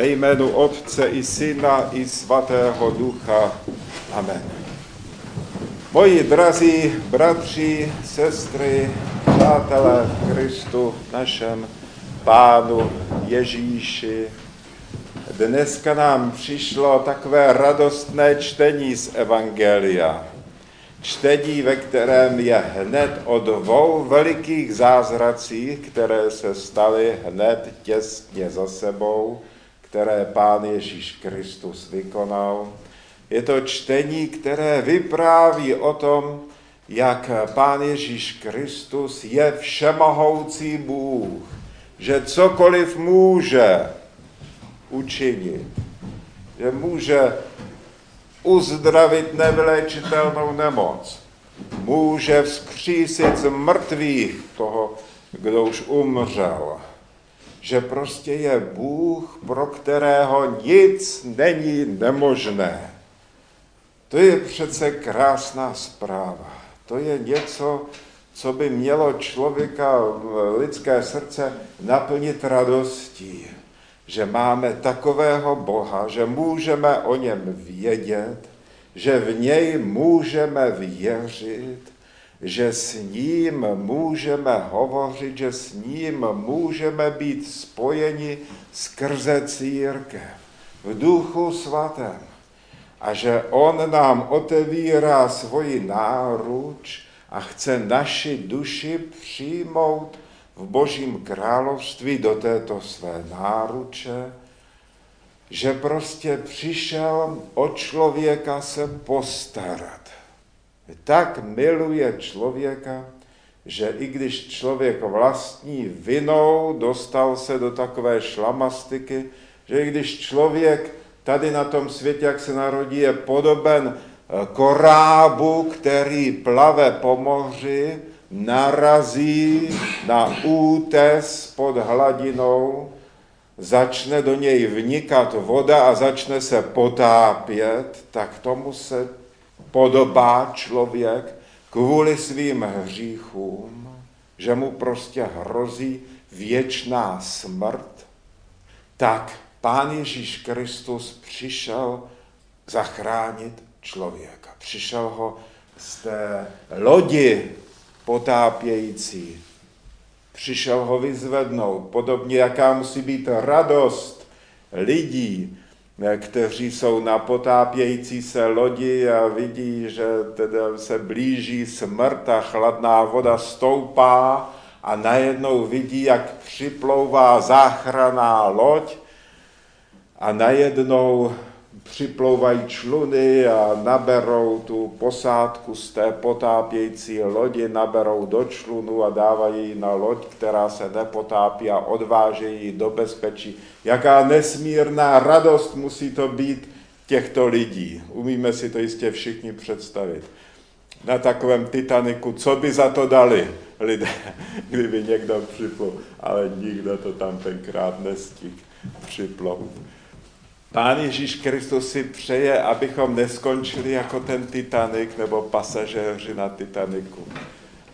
Ve jménu Otce i Syna i Svatého Ducha. Amen. Moji drazí bratři, sestry, přátelé v Kristu, našem Pánu Ježíši, dneska nám přišlo takové radostné čtení z Evangelia. Čtení, ve kterém je hned o dvou velikých zázracích, které se staly hned těsně za sebou, které Pán Ježíš Kristus vykonal. Je to čtení, které vypráví o tom, jak Pán Ježíš Kristus je všemohoucí Bůh, že cokoliv může učinit, že může uzdravit nevylečitelnou nemoc, může vzkřísit z mrtvých toho, kdo už umřel, že prostě je Bůh, pro kterého nic není nemožné. To je přece krásná zpráva. To je něco, co by mělo člověka, lidské srdce naplnit radostí že máme takového Boha, že můžeme o něm vědět, že v něj můžeme věřit, že s ním můžeme hovořit, že s ním můžeme být spojeni skrze církev v duchu svatém a že on nám otevírá svoji náruč a chce naši duši přijmout v božím království do této své náruče, že prostě přišel o člověka se postarat. Tak miluje člověka, že i když člověk vlastní vinou dostal se do takové šlamastiky, že i když člověk tady na tom světě, jak se narodí, je podoben eh, korábu, který plave po moři, narazí na útes pod hladinou, začne do něj vnikat voda a začne se potápět, tak tomu se podobá člověk kvůli svým hříchům, že mu prostě hrozí věčná smrt, tak Pán Ježíš Kristus přišel zachránit člověka. Přišel ho z té lodi potápějící. Přišel ho vyzvednout, podobně jaká musí být radost lidí, kteří jsou na potápějící se lodi a vidí, že teda se blíží smrt a chladná voda stoupá a najednou vidí, jak připlouvá záchraná loď a najednou připlouvají čluny a naberou tu posádku z té potápějící lodi, naberou do člunu a dávají ji na loď, která se nepotápí a odvážejí do bezpečí. Jaká nesmírná radost musí to být těchto lidí. Umíme si to jistě všichni představit. Na takovém Titaniku, co by za to dali lidé, kdyby někdo připlul, ale nikdo to tam tenkrát nestihl připlout. Pán Ježíš Kristus si přeje, abychom neskončili jako ten Titanic nebo pasažéři na Titaniku,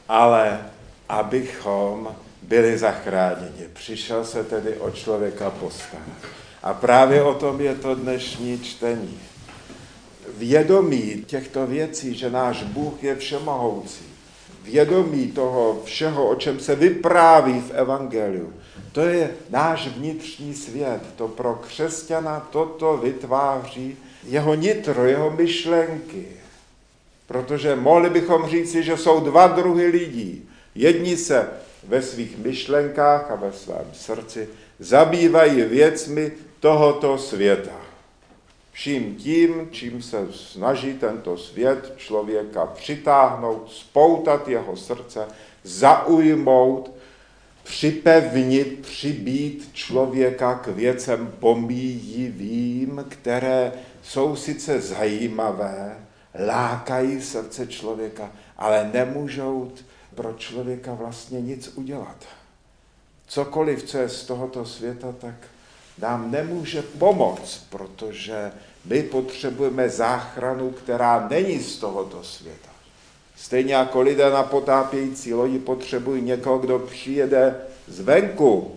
ale abychom byli zachráněni. Přišel se tedy o člověka postarat. A právě o tom je to dnešní čtení. Vědomí těchto věcí, že náš Bůh je všemohoucí, vědomí toho všeho, o čem se vypráví v Evangeliu, to je náš vnitřní svět. To pro křesťana toto vytváří jeho nitro, jeho myšlenky. Protože mohli bychom říci, že jsou dva druhy lidí. Jedni se ve svých myšlenkách a ve svém srdci zabývají věcmi tohoto světa. Vším tím, čím se snaží tento svět člověka přitáhnout, spoutat jeho srdce, zaujmout, připevnit, přibít člověka k věcem pomíjivým, které jsou sice zajímavé, lákají srdce člověka, ale nemůžou pro člověka vlastně nic udělat. Cokoliv, co je z tohoto světa, tak nám nemůže pomoct, protože my potřebujeme záchranu, která není z tohoto světa. Stejně jako lidé na potápějící lodi potřebují někoho, kdo přijede zvenku,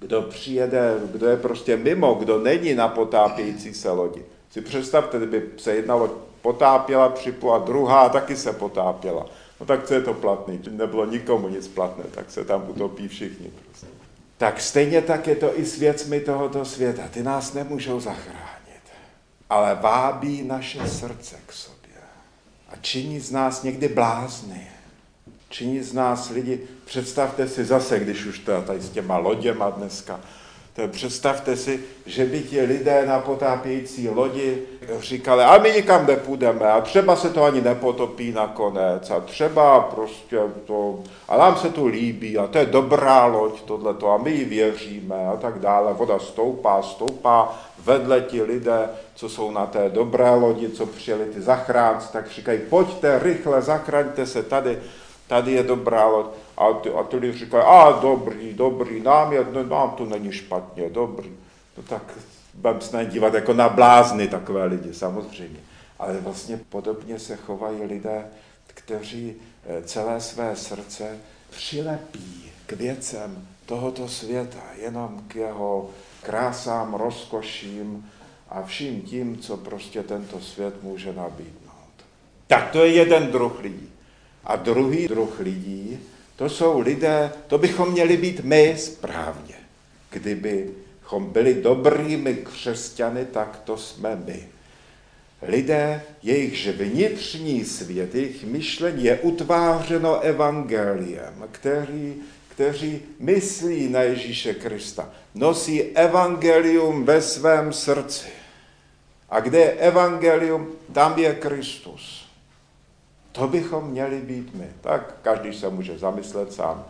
kdo přijede, kdo je prostě mimo, kdo není na potápějící se lodi. Si představte, kdyby se jedna loď potápěla, připlula druhá taky se potápěla. No tak co je to platný? Nebylo nikomu nic platné, tak se tam utopí všichni. Prostě. Tak stejně tak je to i s věcmi tohoto světa. Ty nás nemůžou zachránit, ale vábí naše srdce k sobě a činí z nás někdy blázny. Činí z nás lidi, představte si zase, když už to tady s těma loděma dneska, to představte si, že by ti lidé na potápějící lodi říkali, a my nikam nepůjdeme a třeba se to ani nepotopí nakonec a třeba prostě to, a nám se to líbí a to je dobrá loď tohleto a my ji věříme a tak dále. Voda stoupá, stoupá, vedle ti lidé, co jsou na té dobré lodi, co přijeli ty zachránci, tak říkají, pojďte rychle, zachraňte se tady, tady je dobrá loď. A ty, a ty říkají, a dobrý, dobrý, nám, je, nám to není špatně, dobrý. No tak budeme se dívat jako na blázny takové lidi, samozřejmě. Ale vlastně podobně se chovají lidé, kteří eh, celé své srdce přilepí k věcem tohoto světa, jenom k jeho krásám, rozkoším a vším tím, co prostě tento svět může nabídnout. Tak to je jeden druh lidí. A druhý druh lidí, to jsou lidé, to bychom měli být my správně. Kdybychom byli dobrými křesťany, tak to jsme my. Lidé, jejichž vnitřní svět, jejich myšlení je utvářeno evangeliem, který, kteří myslí na Ježíše Krista, nosí evangelium ve svém srdci. A kde je evangelium, tam je Kristus. To bychom měli být my. Tak každý se může zamyslet sám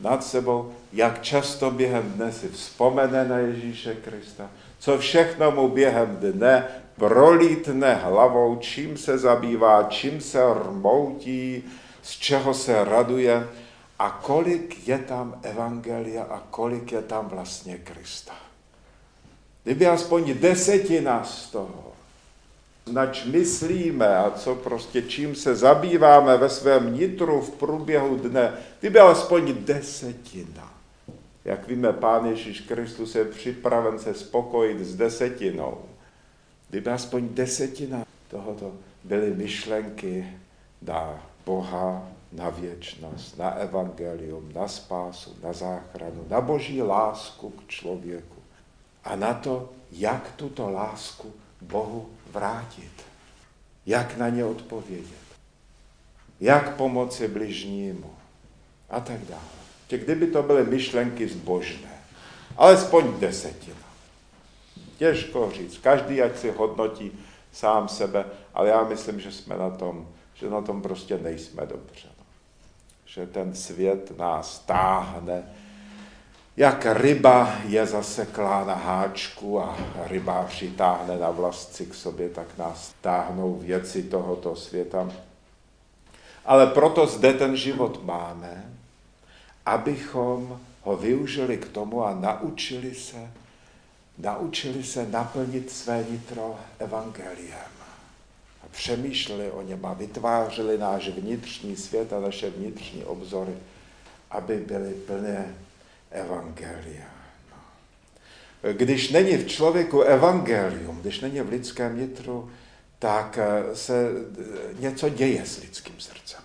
nad sebou, jak často během dne si vzpomene na Ježíše Krista, co všechno mu během dne prolítne hlavou, čím se zabývá, čím se rmoutí, z čeho se raduje a kolik je tam evangelia a kolik je tam vlastně Krista. Kdyby aspoň desetina z toho nač myslíme a co prostě čím se zabýváme ve svém nitru v průběhu dne, kdyby alespoň desetina. Jak víme, Pán Ježíš Kristus je připraven se spokojit s desetinou. Kdyby aspoň desetina tohoto byly myšlenky na Boha, na věčnost, na evangelium, na spásu, na záchranu, na boží lásku k člověku a na to, jak tuto lásku Bohu vrátit, jak na ně odpovědět, jak pomoci bližnímu a tak dále. Tě kdyby to byly myšlenky zbožné, alespoň desetina. Těžko říct, každý ať si hodnotí sám sebe, ale já myslím, že jsme na tom, že na tom prostě nejsme dobře. No. Že ten svět nás táhne jak ryba je zaseklá na háčku a ryba přitáhne na vlastci k sobě, tak nás táhnou věci tohoto světa. Ale proto zde ten život máme, abychom ho využili k tomu a naučili se, naučili se naplnit své nitro evangeliem. A přemýšleli o něm a vytvářeli náš vnitřní svět a naše vnitřní obzory, aby byly plné evangelia. No. Když není v člověku evangelium, když není v lidském nitru, tak eh, se eh, něco děje s lidským srdcem.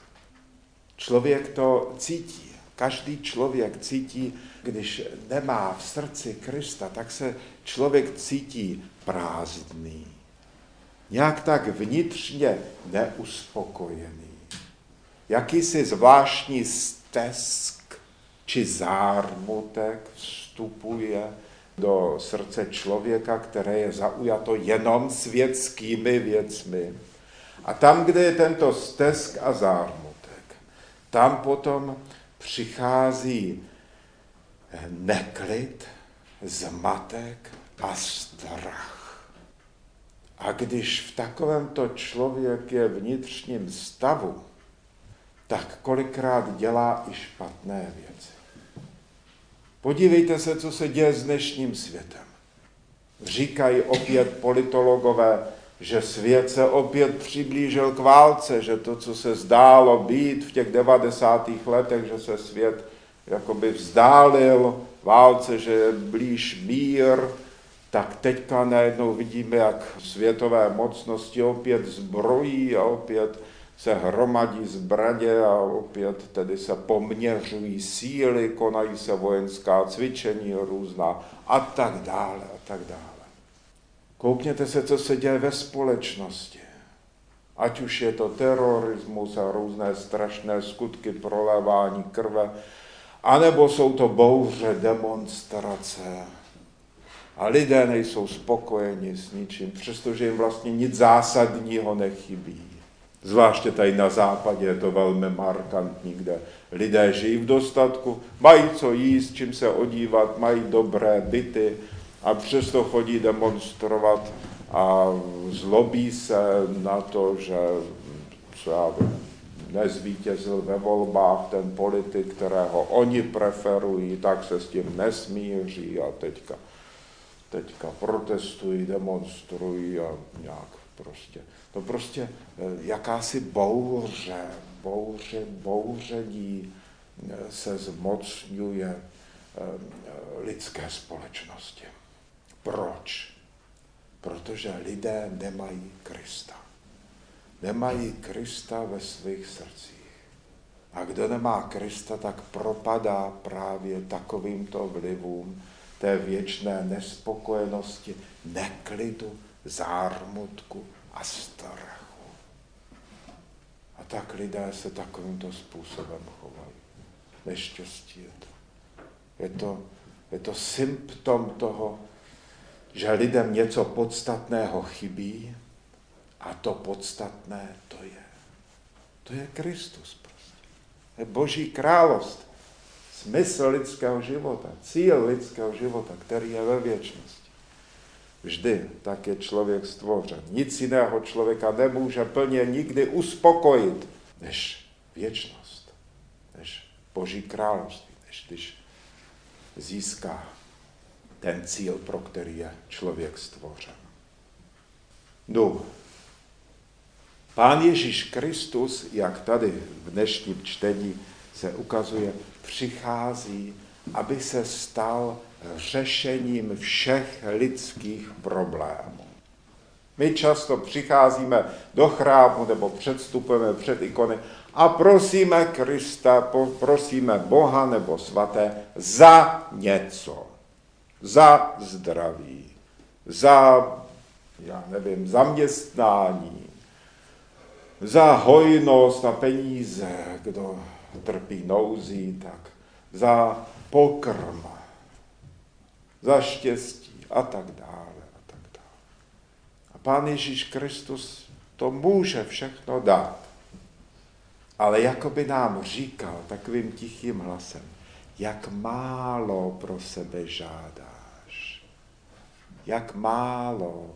Člověk to cítí. Každý člověk cítí, když nemá v srdci Krista, tak se člověk cítí prázdný. Nějak tak vnitřně neuspokojený. Jakýsi zvláštní stesk či zármutek vstupuje do srdce člověka, které je zaujato jenom světskými věcmi. A tam, kde je tento stesk a zármutek, tam potom přichází neklid, zmatek a strach. A když v takovémto člověk je vnitřním stavu, tak kolikrát dělá i špatné věci. Podívejte se, co se děje s dnešním světem. Říkají opět politologové, že svět se opět přiblížil k válce, že to, co se zdálo být v těch 90. letech, že se svět jakoby vzdálil válce, že je blíž mír, tak teďka najednou vidíme, jak světové mocnosti opět zbrojí a opět se hromadí zbraně a opět tedy se poměřují síly, konají se vojenská cvičení různá a tak dále a tak dále. Koukněte se, co se děje ve společnosti. Ať už je to terorismus a různé strašné skutky prolévání krve, anebo jsou to bouře, demonstrace. A lidé nejsou spokojeni s ničím, přestože jim vlastně nic zásadního nechybí. Zvláště tady na západě je to velmi markantní, kde lidé žijí v dostatku, mají co jíst, čím se odívat, mají dobré byty a přesto chodí demonstrovat a zlobí se na to, že co já vím, nezvítězil ve volbách ten politik, kterého oni preferují, tak se s tím nesmíří a teďka, teďka protestují, demonstrují a nějak prostě. To prostě eh, jakási bouře, bouře, bouření eh, se zmocňuje eh, lidské společnosti. Proč? Protože lidé nemají Krista. Nemají Krista ve svých srdcích. A kdo nemá Krista, tak propadá právě takovýmto vlivům té věčné nespokojenosti, neklidu, zármutku a strachu. A tak lidé se takovýmto způsobem chovají. Neštěstí je to. Je to, je to symptom toho, že lidem něco podstatného chybí a to podstatné to je. To je Kristus prostě. Je Boží království. Smysl lidského života, cíl lidského života, který je ve věčnosti. Vždy tak je člověk stvořen. Nic jiného člověka nemůže plně nikdy uspokojit, než věčnost, než Boží království, než když získá ten cíl, pro který je člověk stvořen. No, Pán Ježíš Kristus, jak tady v dnešním čtení se ukazuje, přichází, aby se stal řešením všech lidských problémů. My často přicházíme do chrámu nebo předstupujeme před ikony a prosíme Krista, prosíme Boha nebo svaté za něco za zdraví, za, já nevím, zaměstnání, za hojnost a peníze, kdo trpí nouzí, tak za pokrm, za štěstí a tak dále a tak dále. A Pán Ježíš Kristus to může všechno dát. Ale jako by nám říkal takovým tichým hlasem, jak málo pro sebe žádáš, jak málo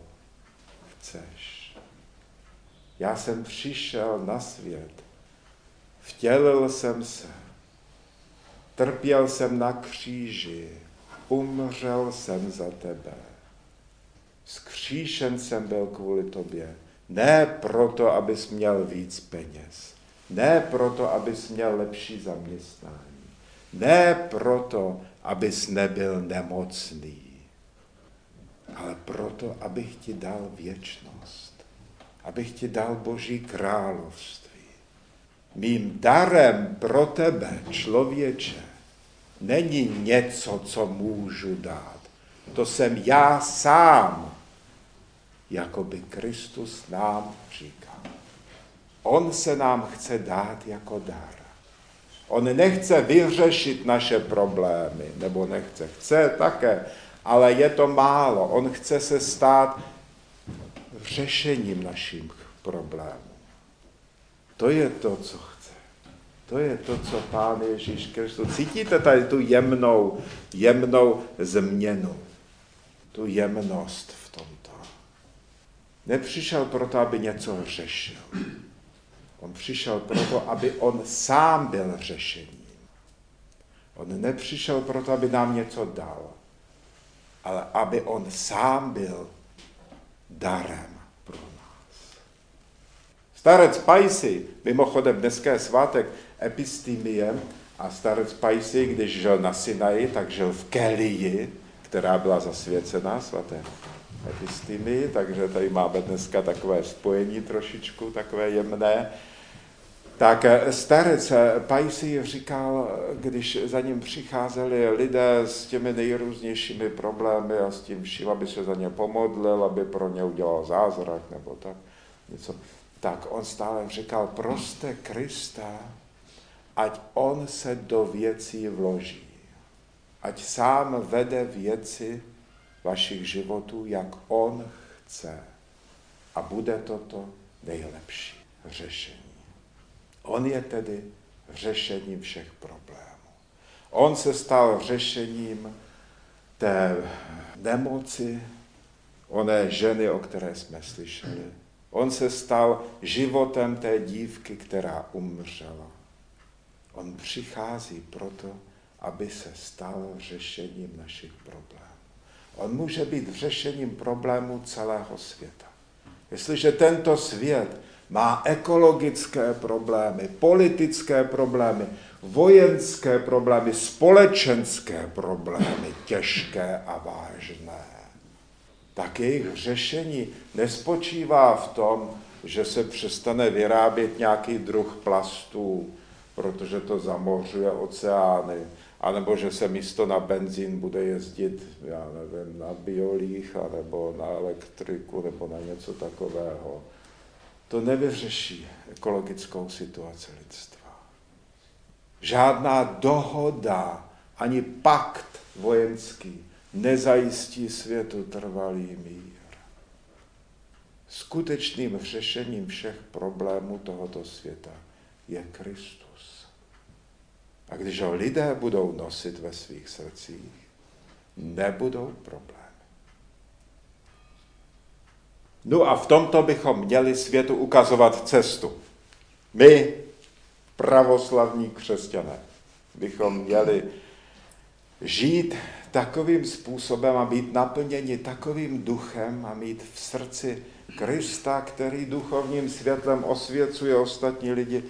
chceš. Já jsem přišel na svět, vtělil jsem se, trpěl jsem na kříži, umřel jsem za tebe. Skříšen jsem byl kvůli tobě. Ne proto, abys měl víc peněz. Ne proto, abys měl lepší zaměstnání ne proto, abys nebyl nemocný, ale proto, abych ti dal věčnost, abych ti dal Boží království. Mým darem pro tebe, člověče, není něco, co můžu dát. To jsem já sám, jako by Kristus nám říkal. On se nám chce dát jako dar. On nechce vyřešit naše problémy, nebo nechce, chce také, ale je to málo. On chce se stát řešením našich problémů. To je to, co. To je to, co Pán Ježíš Kristus. Cítíte tady tu jemnou, jemnou změnu, tu jemnost v tomto. Nepřišel proto, aby něco řešil. On přišel proto, aby on sám byl řešením. On nepřišel proto, aby nám něco dal, ale aby on sám byl darem pro nás. Starec Pajsi, mimochodem dneska je svátek epistemie, A starec Pajsi, když žil na Sinaji, tak žil v Kelii, která byla zasvěcená svaté Epistimy, takže tady máme dneska takové spojení trošičku, takové jemné. Tak eh, starec eh, Pajsi říkal, když za ním přicházeli lidé s těmi nejrůznějšími problémy a s tím vším, aby se za ně pomodlil, aby pro ně udělal zázrak nebo tak něco, tak on stále říkal, proste Krista, ať on se do věcí vloží. Ať sám vede věci vašich životů, jak on chce. A bude toto nejlepší řešení. On je tedy řešením všech problémů. On se stal řešením té nemoci, oné ženy, o které jsme slyšeli. On se stal životem té dívky, která umřela. On přichází proto, aby se stal řešením našich problémů. On může být řešením problémů celého světa. Jestliže tento svět má ekologické problémy, politické problémy, vojenské problémy, společenské problémy, těžké a vážné, tak jejich řešení nespočívá v tom, že se přestane vyrábět nějaký druh plastů, protože to zamořuje oceány, anebo že se místo na benzín bude jezdit, já nevím, na biolích, nebo na elektriku, nebo na něco takového. To nevyřeší ekologickou situaci lidstva. Žádná dohoda, ani pakt vojenský nezajistí světu trvalý mír. Skutečným řešením všech problémů tohoto světa je Kristus. A když ho lidé budou nosit ve svých srdcích, nebudou problémy. No a v tomto bychom měli světu ukazovat cestu. My, pravoslavní křesťané, bychom měli žít takovým způsobem a být naplněni takovým duchem a mít v srdci Krista, který duchovním světlem osvěcuje ostatní lidi,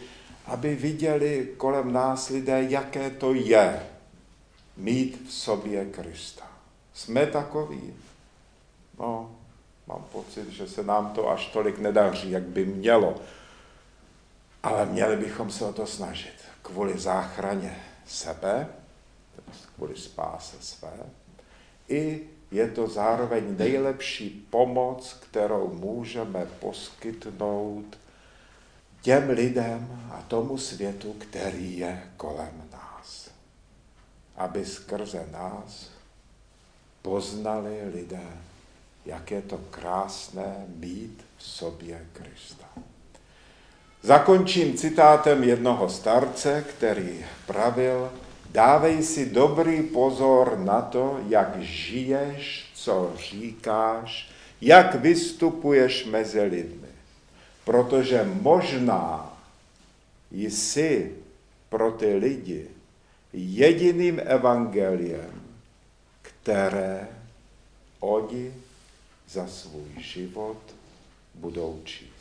aby viděli kolem nás lidé, jaké to je mít v sobě Krista. Jsme takoví? No, mám pocit, že se nám to až tolik nedaří, jak by mělo. Ale měli bychom se o to snažit. Kvůli záchraně sebe, kvůli spáse své, i je to zároveň nejlepší pomoc, kterou můžeme poskytnout těm lidem a tomu světu, který je kolem nás. Aby skrze nás poznali lidé, jak je to krásné mít v sobě Krista. Zakončím citátem jednoho starce, který pravil, dávej si dobrý pozor na to, jak žiješ, co říkáš, jak vystupuješ mezi lidmi protože možná jsi pro ty lidi jediným evangeliem, které oni za svůj život budou číst.